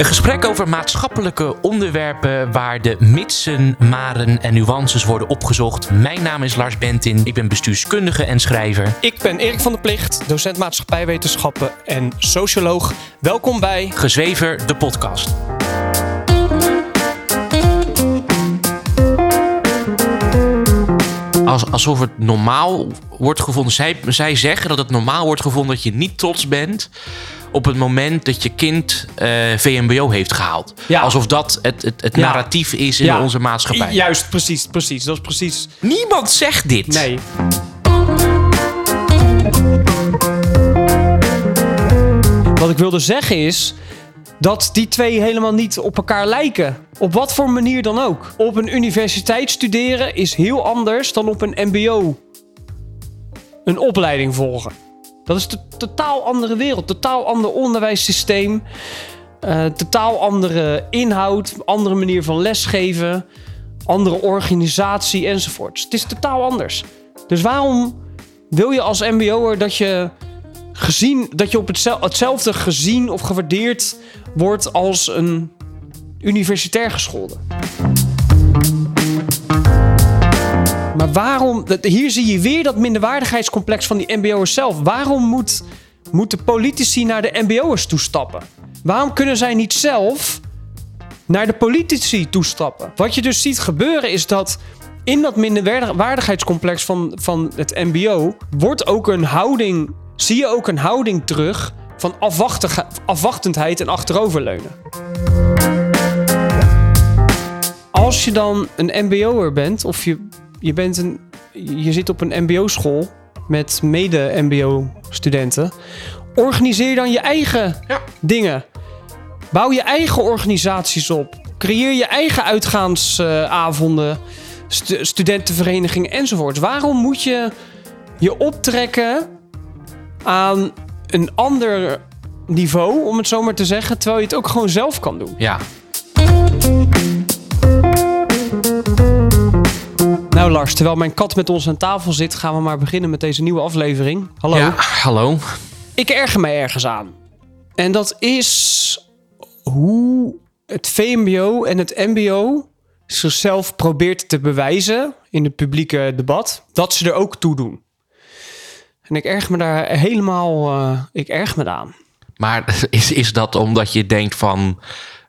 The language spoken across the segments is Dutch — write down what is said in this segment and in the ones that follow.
Een gesprek over maatschappelijke onderwerpen waar de mitsen, maren en nuances worden opgezocht. Mijn naam is Lars Bentin, ik ben bestuurskundige en schrijver. Ik ben Erik van der Plicht, docent maatschappijwetenschappen en socioloog. Welkom bij Gezwever, de podcast. Als, alsof het normaal wordt gevonden. Zij, zij zeggen dat het normaal wordt gevonden dat je niet trots bent op het moment dat je kind eh, VMBO heeft gehaald. Ja. Alsof dat het, het, het narratief is in Ja. onze maatschappij. Juist, precies, precies. Dat is precies. Niemand zegt dit. Nee. Wat ik wilde zeggen is dat die twee helemaal niet op elkaar lijken. Op wat voor manier dan ook. Op een universiteit studeren is heel anders dan op een MBO een opleiding volgen. Dat is een totaal andere wereld, totaal ander onderwijssysteem, eh, totaal andere inhoud, andere manier van lesgeven, andere organisatie enzovoorts. Het is totaal anders. Dus waarom wil je als MBO'er dat je gezien dat je op hetzel- hetzelfde gezien of gewaardeerd wordt als een universitair geschoolde? Maar waarom, hier zie je weer dat minderwaardigheidscomplex van die MBO'ers zelf. Waarom moet, moeten politici naar de MBO'ers toestappen? Waarom kunnen zij niet zelf naar de politici toestappen? Wat je dus ziet gebeuren is dat in dat minderwaardigheidscomplex van, van het MBO wordt ook een houding, zie je ook een houding terug van afwachtendheid en achteroverleunen. Als je dan een MBO'er bent, of je, je, bent een, je zit op een MBO-school met mede-MBO-studenten, organiseer dan je eigen Ja. dingen. Bouw je eigen organisaties op. Creëer je eigen uitgaansavonden, stu- studentenverenigingen enzovoort. Waarom moet je je optrekken aan een ander niveau, om het zo maar te zeggen, terwijl je het ook gewoon zelf kan doen? Ja. Nou Lars, terwijl mijn kat met ons aan tafel zit, gaan we maar beginnen met deze nieuwe aflevering. Hallo. ja, hallo. Ik erger mij ergens aan. En dat is hoe het VMBO en het MBO zichzelf probeert te bewijzen in het publieke debat dat ze er ook toe doen. En ik erg me daar helemaal, eh, ik erg me aan. Maar is, is dat omdat je denkt van...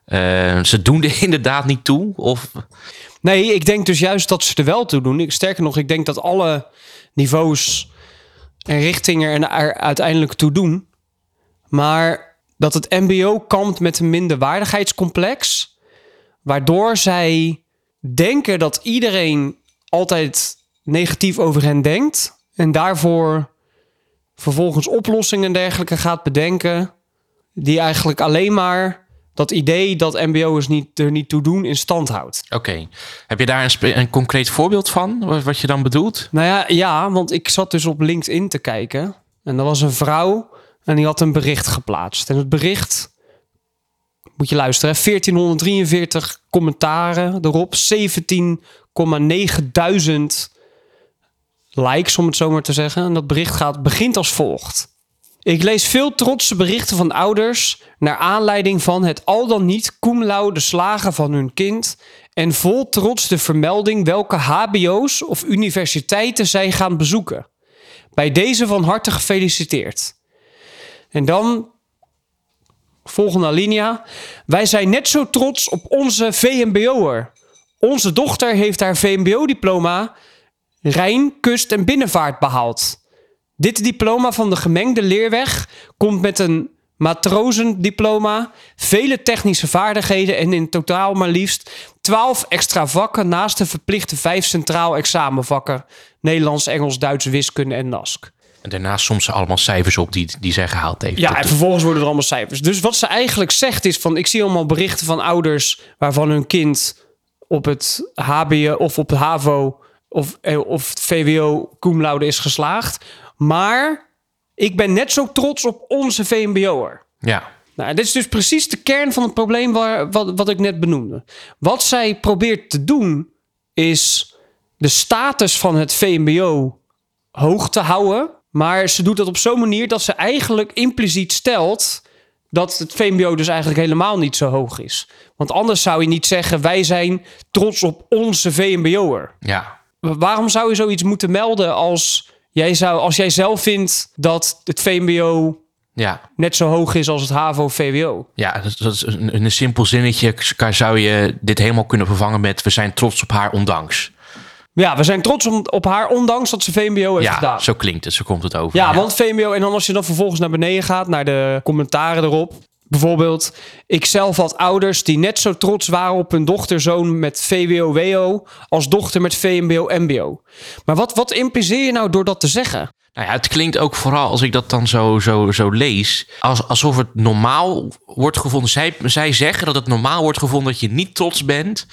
eh, ze doen er inderdaad niet toe? Of... Nee, ik denk dus juist dat ze er wel toe doen. Sterker nog, ik denk dat alle niveaus en richtingen er uiteindelijk toe doen. Maar dat het MBO kampt met een minderwaardigheidscomplex. Waardoor zij denken dat iedereen altijd negatief over hen denkt. En daarvoor vervolgens oplossingen en dergelijke gaat bedenken. Die eigenlijk alleen maar dat idee dat MBO'ers niet, er niet toe doen in stand houdt. Oké. Heb je daar een, een concreet voorbeeld van? Wat, je dan bedoelt? Nou ja, ja, want ik zat dus op LinkedIn te kijken. En er was een vrouw en die had een bericht geplaatst. En het bericht, moet je luisteren, hè, 1443 commentaren erop. 17,9 duizend likes, om het zo maar te zeggen. En dat bericht gaat, begint als volgt. Ik lees veel trotse berichten van ouders naar aanleiding van het al dan niet cum laude slagen van hun kind en vol trots de vermelding welke HBO's of universiteiten zij gaan bezoeken. Bij deze van harte gefeliciteerd. En dan, volgende alinea. Wij zijn net zo trots op onze VMBO'er. Onze dochter heeft haar VMBO-diploma Rijn, Kust en Binnenvaart behaald. Dit diploma van de gemengde leerweg komt met een matrozendiploma, vele technische vaardigheden en in totaal maar liefst 12 extra vakken naast de verplichte 5 centraal examenvakken: Nederlands, Engels, Duits, wiskunde en NASC. En daarnaast soms allemaal cijfers op die, die zij gehaald heeft. Ja, en vervolgens worden er allemaal cijfers. Dus wat ze eigenlijk zegt is van... ik zie allemaal berichten van ouders... waarvan hun kind op het HBO of op het HAVO... of, eh, of het VWO cum laude is geslaagd. Maar ik ben net zo trots op onze VMBO'er. ja. Nou, dit is dus precies de kern van het probleem waar, wat, wat ik net benoemde. Wat zij probeert te doen is de status van het VMBO hoog te houden. Maar ze doet dat op zo'n manier dat ze eigenlijk impliciet stelt dat het VMBO dus eigenlijk helemaal niet zo hoog is. Want anders zou je niet zeggen, wij zijn trots op onze VMBO'er. Ja, Waarom zou je zoiets moeten melden als jij, zou, als jij zelf vindt dat het VMBO ja. net zo hoog is als het HAVO-VWO? Ja, dat, dat is een, een simpel zinnetje. Zou je dit helemaal kunnen vervangen met... we zijn trots op haar ondanks. Ja, we zijn trots op haar, ondanks dat ze VMBO heeft Ja, gedaan. zo klinkt het. Zo komt het over. Ja, want VMBO, en dan als je dan vervolgens naar beneden gaat, naar de commentaren erop. Bijvoorbeeld, ik zelf had ouders die net zo trots waren op hun dochterzoon met VWO-WO als dochter met VMBO-MBO. Maar wat, wat impliceer je nou door dat te zeggen? Nou ja, het klinkt ook vooral als ik dat dan zo, zo, zo lees, als, alsof het normaal wordt gevonden. Zij, zij zeggen dat het normaal wordt gevonden dat je niet trots bent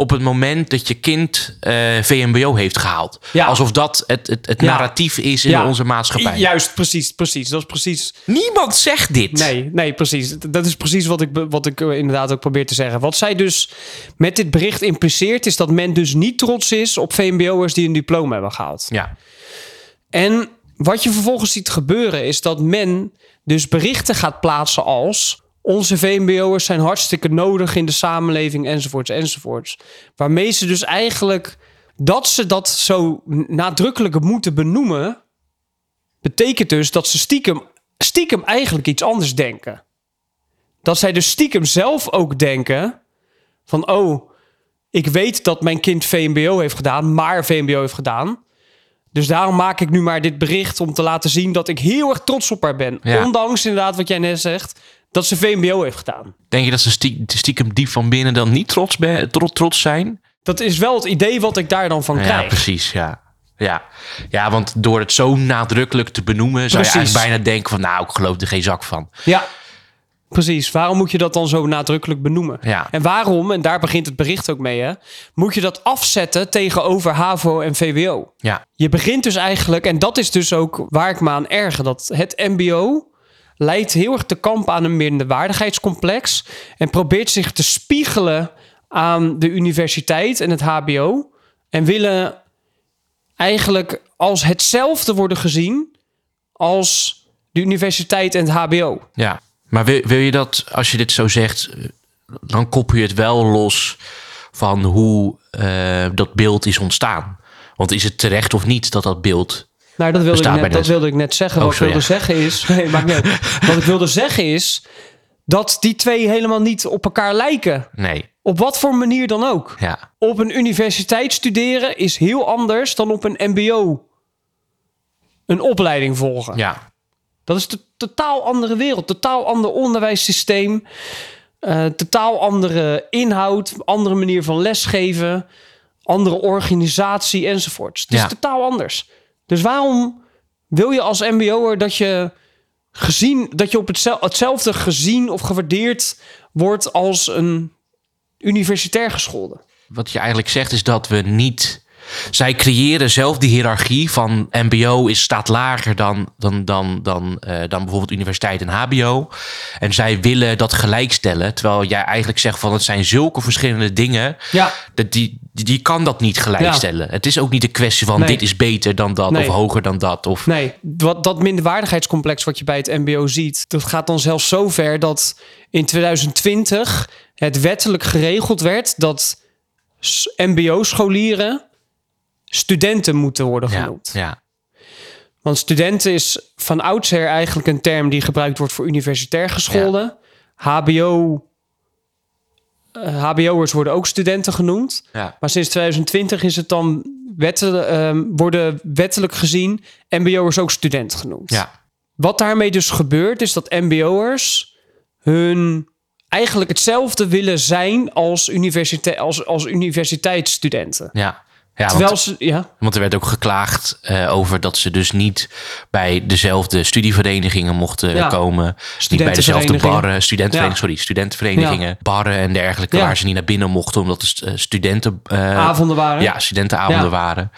op het moment dat je kind eh, VMBO heeft gehaald. Ja. Alsof dat het, het, het narratief is in onze maatschappij. Juist, precies, precies. Dat is precies. Niemand zegt dit. Nee, nee, precies. Dat is precies wat ik, wat ik eh, inderdaad ook probeer te zeggen. Wat zij dus met dit bericht impliceert, is dat men dus niet trots is op VMBO'ers die een diploma hebben gehaald. Ja, En wat je vervolgens ziet gebeuren is dat men dus berichten gaat plaatsen als onze VMBO'ers zijn hartstikke nodig in de samenleving enzovoorts enzovoorts. Waarmee ze dus eigenlijk dat ze dat zo nadrukkelijk moeten benoemen, betekent dus dat ze stiekem, stiekem eigenlijk iets anders denken. Dat zij dus stiekem zelf ook denken van oh, ik weet dat mijn kind VMBO heeft gedaan, maar VMBO heeft gedaan. Dus daarom maak ik nu maar dit bericht om te laten zien dat ik heel erg trots op haar ben. Ja. Ondanks inderdaad wat jij net zegt, dat ze VMBO heeft gedaan. denk je dat ze stie- stiekem diep van binnen dan niet trots, trots zijn? Dat is wel het idee wat ik daar dan van Ja, krijg. precies, ja. Ja. ja, want door het zo nadrukkelijk te benoemen... zou je eigenlijk bijna denken van... nou, ik geloof er geen zak van. Ja, precies. Waarom moet je dat dan zo nadrukkelijk benoemen? Ja. En waarom, en daar begint het bericht ook mee, hè, moet je dat afzetten tegenover HAVO en VWO? Ja, Je begint dus eigenlijk, en dat is dus ook waar ik me aan erger, dat het MBO leidt heel erg te kamp aan een minderwaardigheidscomplex en probeert zich te spiegelen aan de universiteit en het HBO en willen eigenlijk als hetzelfde worden gezien als de universiteit en het HBO. ja. Maar wil, wil je dat, als je dit zo zegt... dan koppel je het wel los van hoe eh, dat beeld is ontstaan. Want is het terecht of niet dat dat beeld... Nou, dat wilde, ik net, dat wilde ik net zeggen. Oh, wat ik wilde ja. zeggen is... Nee, maakt niet uit. Wat ik wilde zeggen is... dat die twee helemaal niet op elkaar lijken. Nee, Op wat voor manier dan ook. ja. Op een universiteit studeren is heel anders dan op een mbo een opleiding volgen. Ja, Dat is een totaal andere wereld. Totaal ander onderwijssysteem. eh, totaal andere inhoud. Andere manier van lesgeven. Andere organisatie enzovoorts. Het is Ja. totaal anders. Dus waarom wil je als mbo'er dat je gezien dat je op hetzel- hetzelfde gezien of gewaardeerd wordt als een universitair geschoolde? wat je eigenlijk zegt is dat we niet... Zij creëren zelf die hiërarchie van MBO is, staat lager dan, dan, dan, dan, eh, dan bijvoorbeeld universiteit en HBO. En zij willen dat gelijkstellen. Terwijl jij eigenlijk zegt van het zijn zulke verschillende dingen. Ja. Dat die, die, die kan dat niet gelijkstellen. Het is ook niet een kwestie van Nee. dit is beter dan dat Nee. of hoger dan dat. Of, Nee, wat, dat minderwaardigheidscomplex wat je bij het MBO ziet, dat gaat dan zelfs zo ver dat in 2020 het wettelijk geregeld werd dat MBO-scholieren studenten moeten worden genoemd. ja, Want studenten is van oudsher eigenlijk een term die gebruikt wordt voor universitair gescholden. HBO. eh, HBO'ers worden ook studenten genoemd. ja, Maar sinds 2020 is het dan ehm, worden wettelijk gezien MBO'ers ook student genoemd. ja, Wat daarmee dus gebeurt, is dat MBO'ers hun eigenlijk hetzelfde willen zijn als, universite als, als universiteitsstudenten. ja. Ja, Terwijl want, ze, ja, want er werd ook geklaagd eh, over dat ze dus niet bij dezelfde studieverenigingen mochten Ja. komen. Niet bij dezelfde barren, studentenverenigingen, Ja. sorry, studentenverenigingen, barren en dergelijke, waar ze niet naar binnen mochten, omdat het eh, studenten... eh, avonden waren. Ja, studentenavonden waren.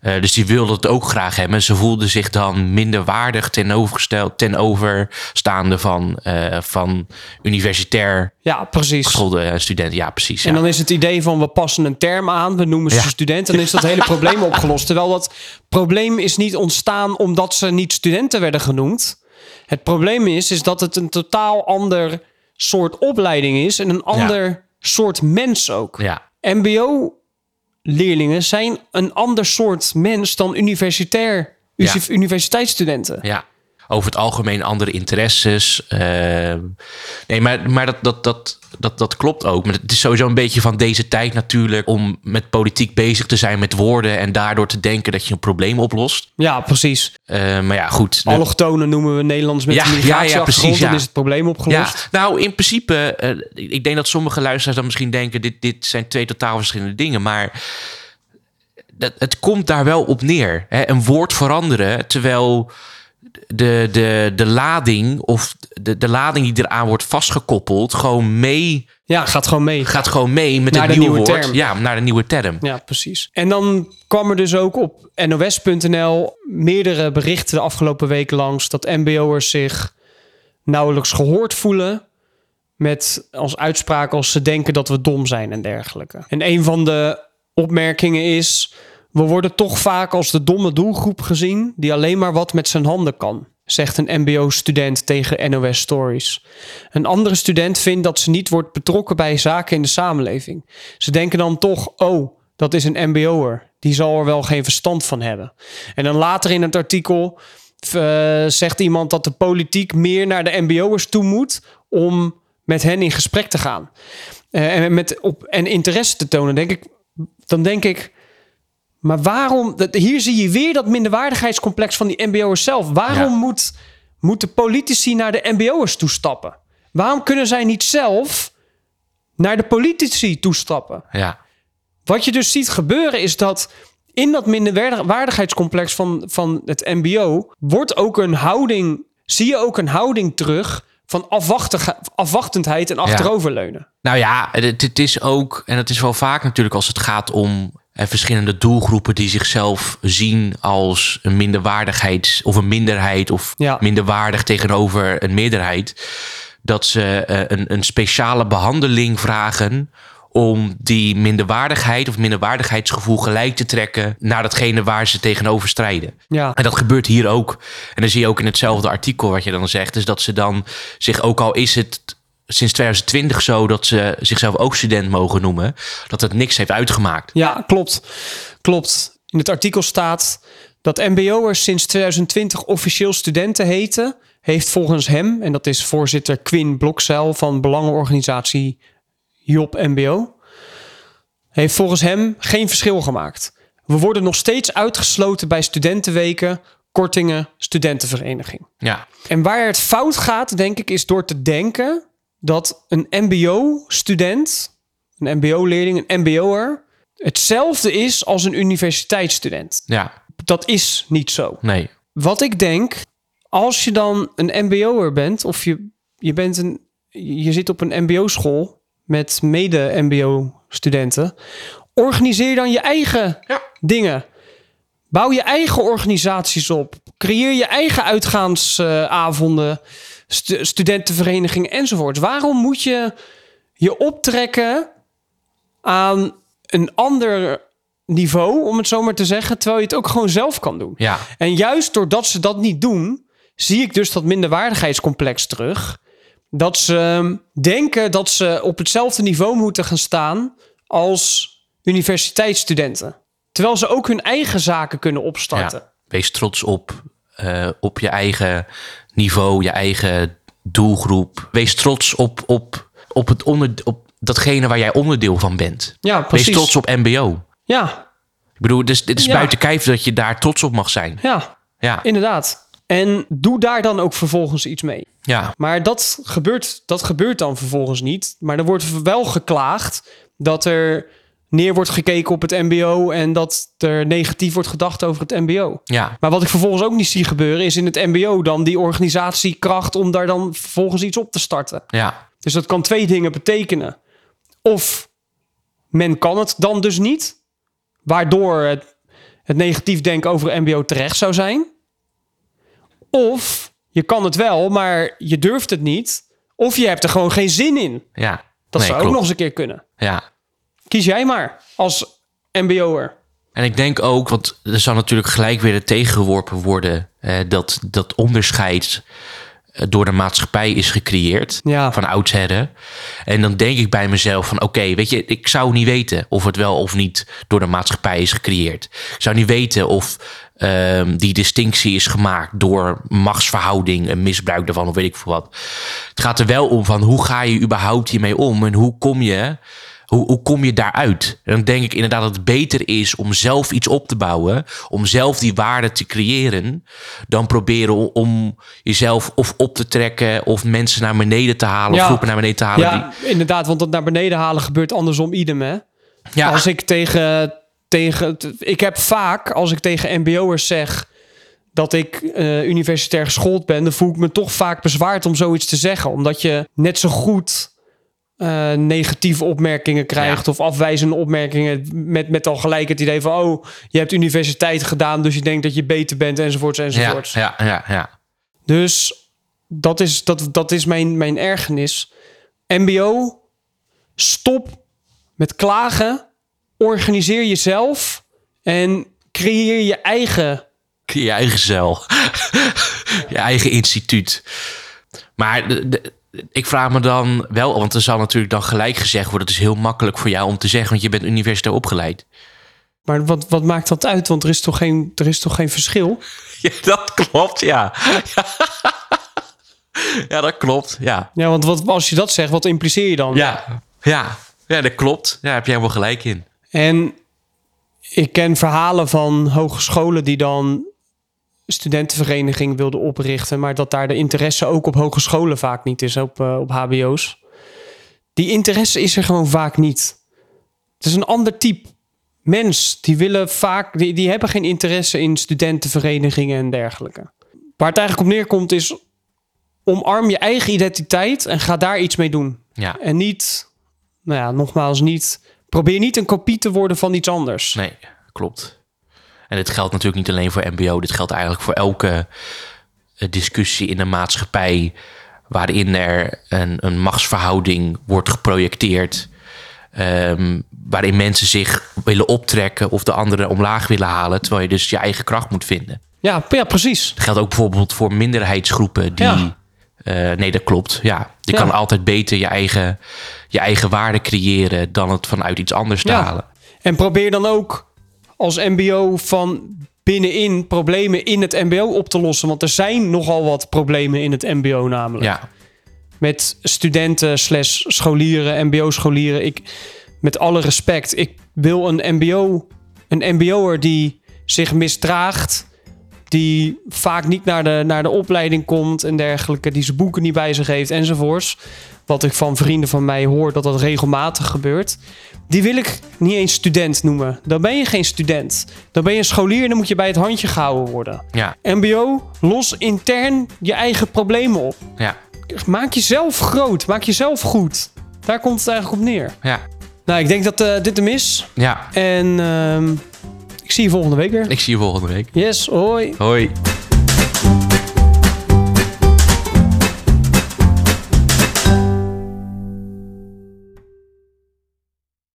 Eh, dus die wilden het ook graag hebben. Ze voelden zich dan minder waardig ten overgesteld, ten overstaande van, eh, van universitair ja, precies. geschoolde eh, studenten. Ja, precies. En Ja. dan is het idee van we passen een term aan, we noemen ze Ja. student en dan is dat hele probleem opgelost. Terwijl dat probleem is niet ontstaan omdat ze niet studenten werden genoemd, Het probleem is, is dat het een totaal ander soort opleiding is en een ander soort mens ook. Ja, MBO-leerlingen zijn een ander soort mens dan universitair, Ja. universiteitsstudenten. ja. Over het algemeen andere interesses. ehm. nee, maar, maar dat, dat, dat, dat, dat klopt ook. Maar het is sowieso een beetje van deze tijd natuurlijk... om met politiek bezig te zijn met woorden... en daardoor te denken dat je een probleem oplost. Ja, precies. Eh, maar ja, goed. Allochtonen noemen we Nederlands met Ja, een ja, ja, precies, ja. Dan is het probleem Ja, opgelost. nou in principe, eh, ik denk dat sommige luisteraars dan misschien denken: dit, dit zijn twee totaal verschillende dingen. Maar dat, het komt daar wel op neer. Hè? Een woord veranderen, terwijl de, de, de lading of de, de lading die eraan wordt vastgekoppeld, gewoon mee, Ja, gaat gewoon mee. gaat gewoon mee met Naar het de nieuwe, nieuwe woord. term. Ja, naar de nieuwe term. Ja, precies. En dan kwam er dus ook op nos.nl meerdere berichten de afgelopen week langs dat MBO'ers zich nauwelijks gehoord voelen. Met als uitspraak als ze denken dat we dom zijn en dergelijke. En een van de opmerkingen is: we worden toch vaak als de domme doelgroep gezien die alleen maar wat met zijn handen kan. Zegt een MBO-student tegen NOS Stories. Een andere student vindt dat ze niet wordt betrokken bij zaken in de samenleving. Ze denken dan toch, oh, dat is een MBO'er. Die zal er wel geen verstand van hebben. En dan later in het artikel eh, zegt iemand dat de politiek meer naar de MBO'ers toe moet om met hen in gesprek te gaan. Eh, en, met, op, en interesse te tonen, denk ik, dan denk ik. Maar waarom? dat- Hier zie je weer dat minderwaardigheidscomplex van die MBO'ers zelf. Waarom Ja. moet, moeten politici naar de MBO'ers toestappen? Waarom kunnen zij niet zelf naar de politici toestappen? Ja, Wat je dus ziet gebeuren is dat in dat minderwaardigheidscomplex van, van het MBO wordt ook een houding, zie je ook een houding terug van afwachtendheid en achteroverleunen. Nou ja, het, het is ook, en het is wel vaak natuurlijk als het gaat om eh, verschillende doelgroepen die zichzelf zien als een minderwaardigheid of een minderheid of Ja. minderwaardig tegenover een meerderheid, dat ze eh, een, een speciale behandeling vragen om die minderwaardigheid of minderwaardigheidsgevoel gelijk te trekken naar datgene waar ze tegenover strijden. Ja, En dat gebeurt hier ook. En dan zie je ook in hetzelfde artikel wat je dan zegt, is dat ze dan zich ook al is het sinds 2020 zo dat ze zichzelf ook student mogen noemen, dat het niks heeft uitgemaakt. ja klopt. Klopt. In het artikel staat dat MBO'ers sinds 2020 officieel studenten heten, heeft volgens hem, en dat is voorzitter Quinn Blokzeil van belangenorganisatie Job MBO, heeft volgens hem geen verschil gemaakt. We worden nog steeds uitgesloten bij studentenweken, kortingen, studentenvereniging. Ja, En waar het fout gaat, denk ik, is door te denken dat een MBO-student, een MBO-leerling, een MBO'er, hetzelfde is als een universiteitsstudent. ja, Dat is niet zo. nee. Wat ik denk, als je dan een MBO'er bent, of je, je, bent een, je zit op een MBO-school met mede-MBO-studenten, organiseer dan je eigen Ja. dingen. Bouw je eigen organisaties op. Creëer je eigen uitgaansavonden, stu- studentenverenigingen enzovoort. Waarom moet je je optrekken aan een ander niveau, om het zo maar te zeggen, terwijl je het ook gewoon zelf kan doen? Ja, En juist doordat ze dat niet doen, zie ik dus dat minderwaardigheidscomplex terug. Dat ze denken dat ze op hetzelfde niveau moeten gaan staan als universiteitsstudenten. Terwijl ze ook hun eigen zaken kunnen opstarten. ja. Wees trots op, eh, op je eigen niveau, je eigen doelgroep. Wees trots op, op, op, het onder, op datgene waar jij onderdeel van bent. Ja, precies. Wees trots op MBO. Ja, Ik bedoel, dus, dit is Ja. buiten kijf dat je daar trots op mag zijn. ja, Ja, inderdaad. En doe daar dan ook vervolgens iets mee. ja, Maar dat gebeurt, dat gebeurt dan vervolgens niet. Maar er wordt wel geklaagd dat er neer wordt gekeken op het MBO en dat er negatief wordt gedacht over het MBO. ja. Maar wat ik vervolgens ook niet zie gebeuren, is in het MBO dan die organisatiekracht om daar dan vervolgens iets op te starten. ja. Dus dat kan twee dingen betekenen. Of men kan het dan dus niet, waardoor het, het negatief denken over MBO terecht zou zijn. Of je kan het wel, maar je durft het niet. Of je hebt er gewoon geen zin in. Ja, Dat Nee, zou ook nog eens een keer kunnen. Ja, Kies jij maar als MBO'er. En ik denk ook, want er zal natuurlijk gelijk weer tegengeworpen worden... Eh, dat dat onderscheid eh, door de maatschappij is gecreëerd. Ja. Van oudsherren. En dan denk ik bij mezelf van... oké, weet je, ik zou niet weten of het wel of niet door de maatschappij is gecreëerd. Ik zou niet weten of ehm, die distinctie is gemaakt door machtsverhouding... en misbruik daarvan of weet ik veel wat. Het gaat er wel om van hoe ga je überhaupt hiermee om... en hoe kom je hoe, hoe kom je daaruit? En dan denk ik inderdaad dat het beter is om zelf iets op te bouwen, om zelf die waarde te creëren, dan proberen om jezelf of op te trekken of mensen naar beneden te halen Ja. of groepen naar beneden te halen. Ja, inderdaad, want dat naar beneden halen gebeurt andersom idem, hè? ja, Als ik tegen, tegen... Ik heb vaak, als ik tegen mbo'ers zeg dat ik eh, universitair geschoold ben... dan voel ik me toch vaak bezwaard om zoiets te zeggen. Omdat je net zo goed eh, negatieve opmerkingen krijgt... of afwijzende opmerkingen met, met al gelijk het idee van... oh, je hebt universiteit gedaan, dus je denkt dat je beter bent, enzovoorts, ja, enzovoorts. ja, ja, ja. Dus dat is, dat, dat is mijn, mijn ergernis. MBO, stop met klagen. Organiseer jezelf en creëer je eigen. Je eigen cel. je eigen instituut. Maar de- de- ik vraag me dan wel, want er zal natuurlijk dan gelijk gezegd worden: het is heel makkelijk voor jou om te zeggen, want je bent universitair opgeleid. Maar wat, wat maakt dat uit? Want er is toch geen, er is toch geen verschil? Ja, dat klopt, ja. Ja, dat klopt, ja. Ja, want wat, als je dat zegt, wat impliceer je dan? Ja, ja, ja dat klopt. Ja, daar heb jij helemaal gelijk in. En ik ken verhalen van hogescholen die dan studentenvereniging wilden oprichten, maar dat daar de interesse ook op hogescholen vaak niet is, op, eh, op HBO's. Die interesse is er gewoon vaak niet. Het is een ander type mens. Die willen vaak, die, die hebben geen interesse in studentenverenigingen en dergelijke. Waar het eigenlijk op neerkomt is omarm je eigen identiteit en ga daar iets mee doen. Ja, En niet, nou ja, nogmaals niet. Probeer niet een kopie te worden van iets anders. nee, klopt. En dit geldt natuurlijk niet alleen voor MBO. Dit geldt eigenlijk voor elke eh, discussie in de maatschappij. waarin er een, een machtsverhouding wordt geprojecteerd. ehm, waarin mensen zich willen optrekken of de anderen omlaag willen halen. terwijl je dus je eigen kracht moet vinden. Ja, ja precies. Dat geldt ook bijvoorbeeld voor minderheidsgroepen die. Ja. eh, nee, dat klopt. Ja, je Ja. kan altijd beter je eigen, je eigen waarde creëren dan het vanuit iets anders te Ja. halen. En probeer dan ook als MBO van binnenin problemen in het MBO op te lossen. Want er zijn nogal wat problemen in het MBO namelijk. Ja, Met studenten slash scholieren, MBO-scholieren. Ik, met alle respect, ik wil een MBO, een MBO'er die zich misdraagt. Die vaak niet naar de, naar de opleiding komt en dergelijke. Die zijn boeken niet bij zich heeft enzovoorts. Wat ik van vrienden van mij hoor dat dat regelmatig gebeurt. Die wil ik niet eens student noemen. Dan ben je geen student. Dan ben je een scholier en dan moet je bij het handje gehouden worden. ja, MBO, los intern je eigen problemen op. ja, Maak jezelf groot. Maak jezelf goed. Daar komt het eigenlijk op neer. ja, Nou, ik denk dat eh, dit hem is. ja. En ehm, ik zie je volgende week weer. Ik zie je volgende week. Yes, hoi. Hoi.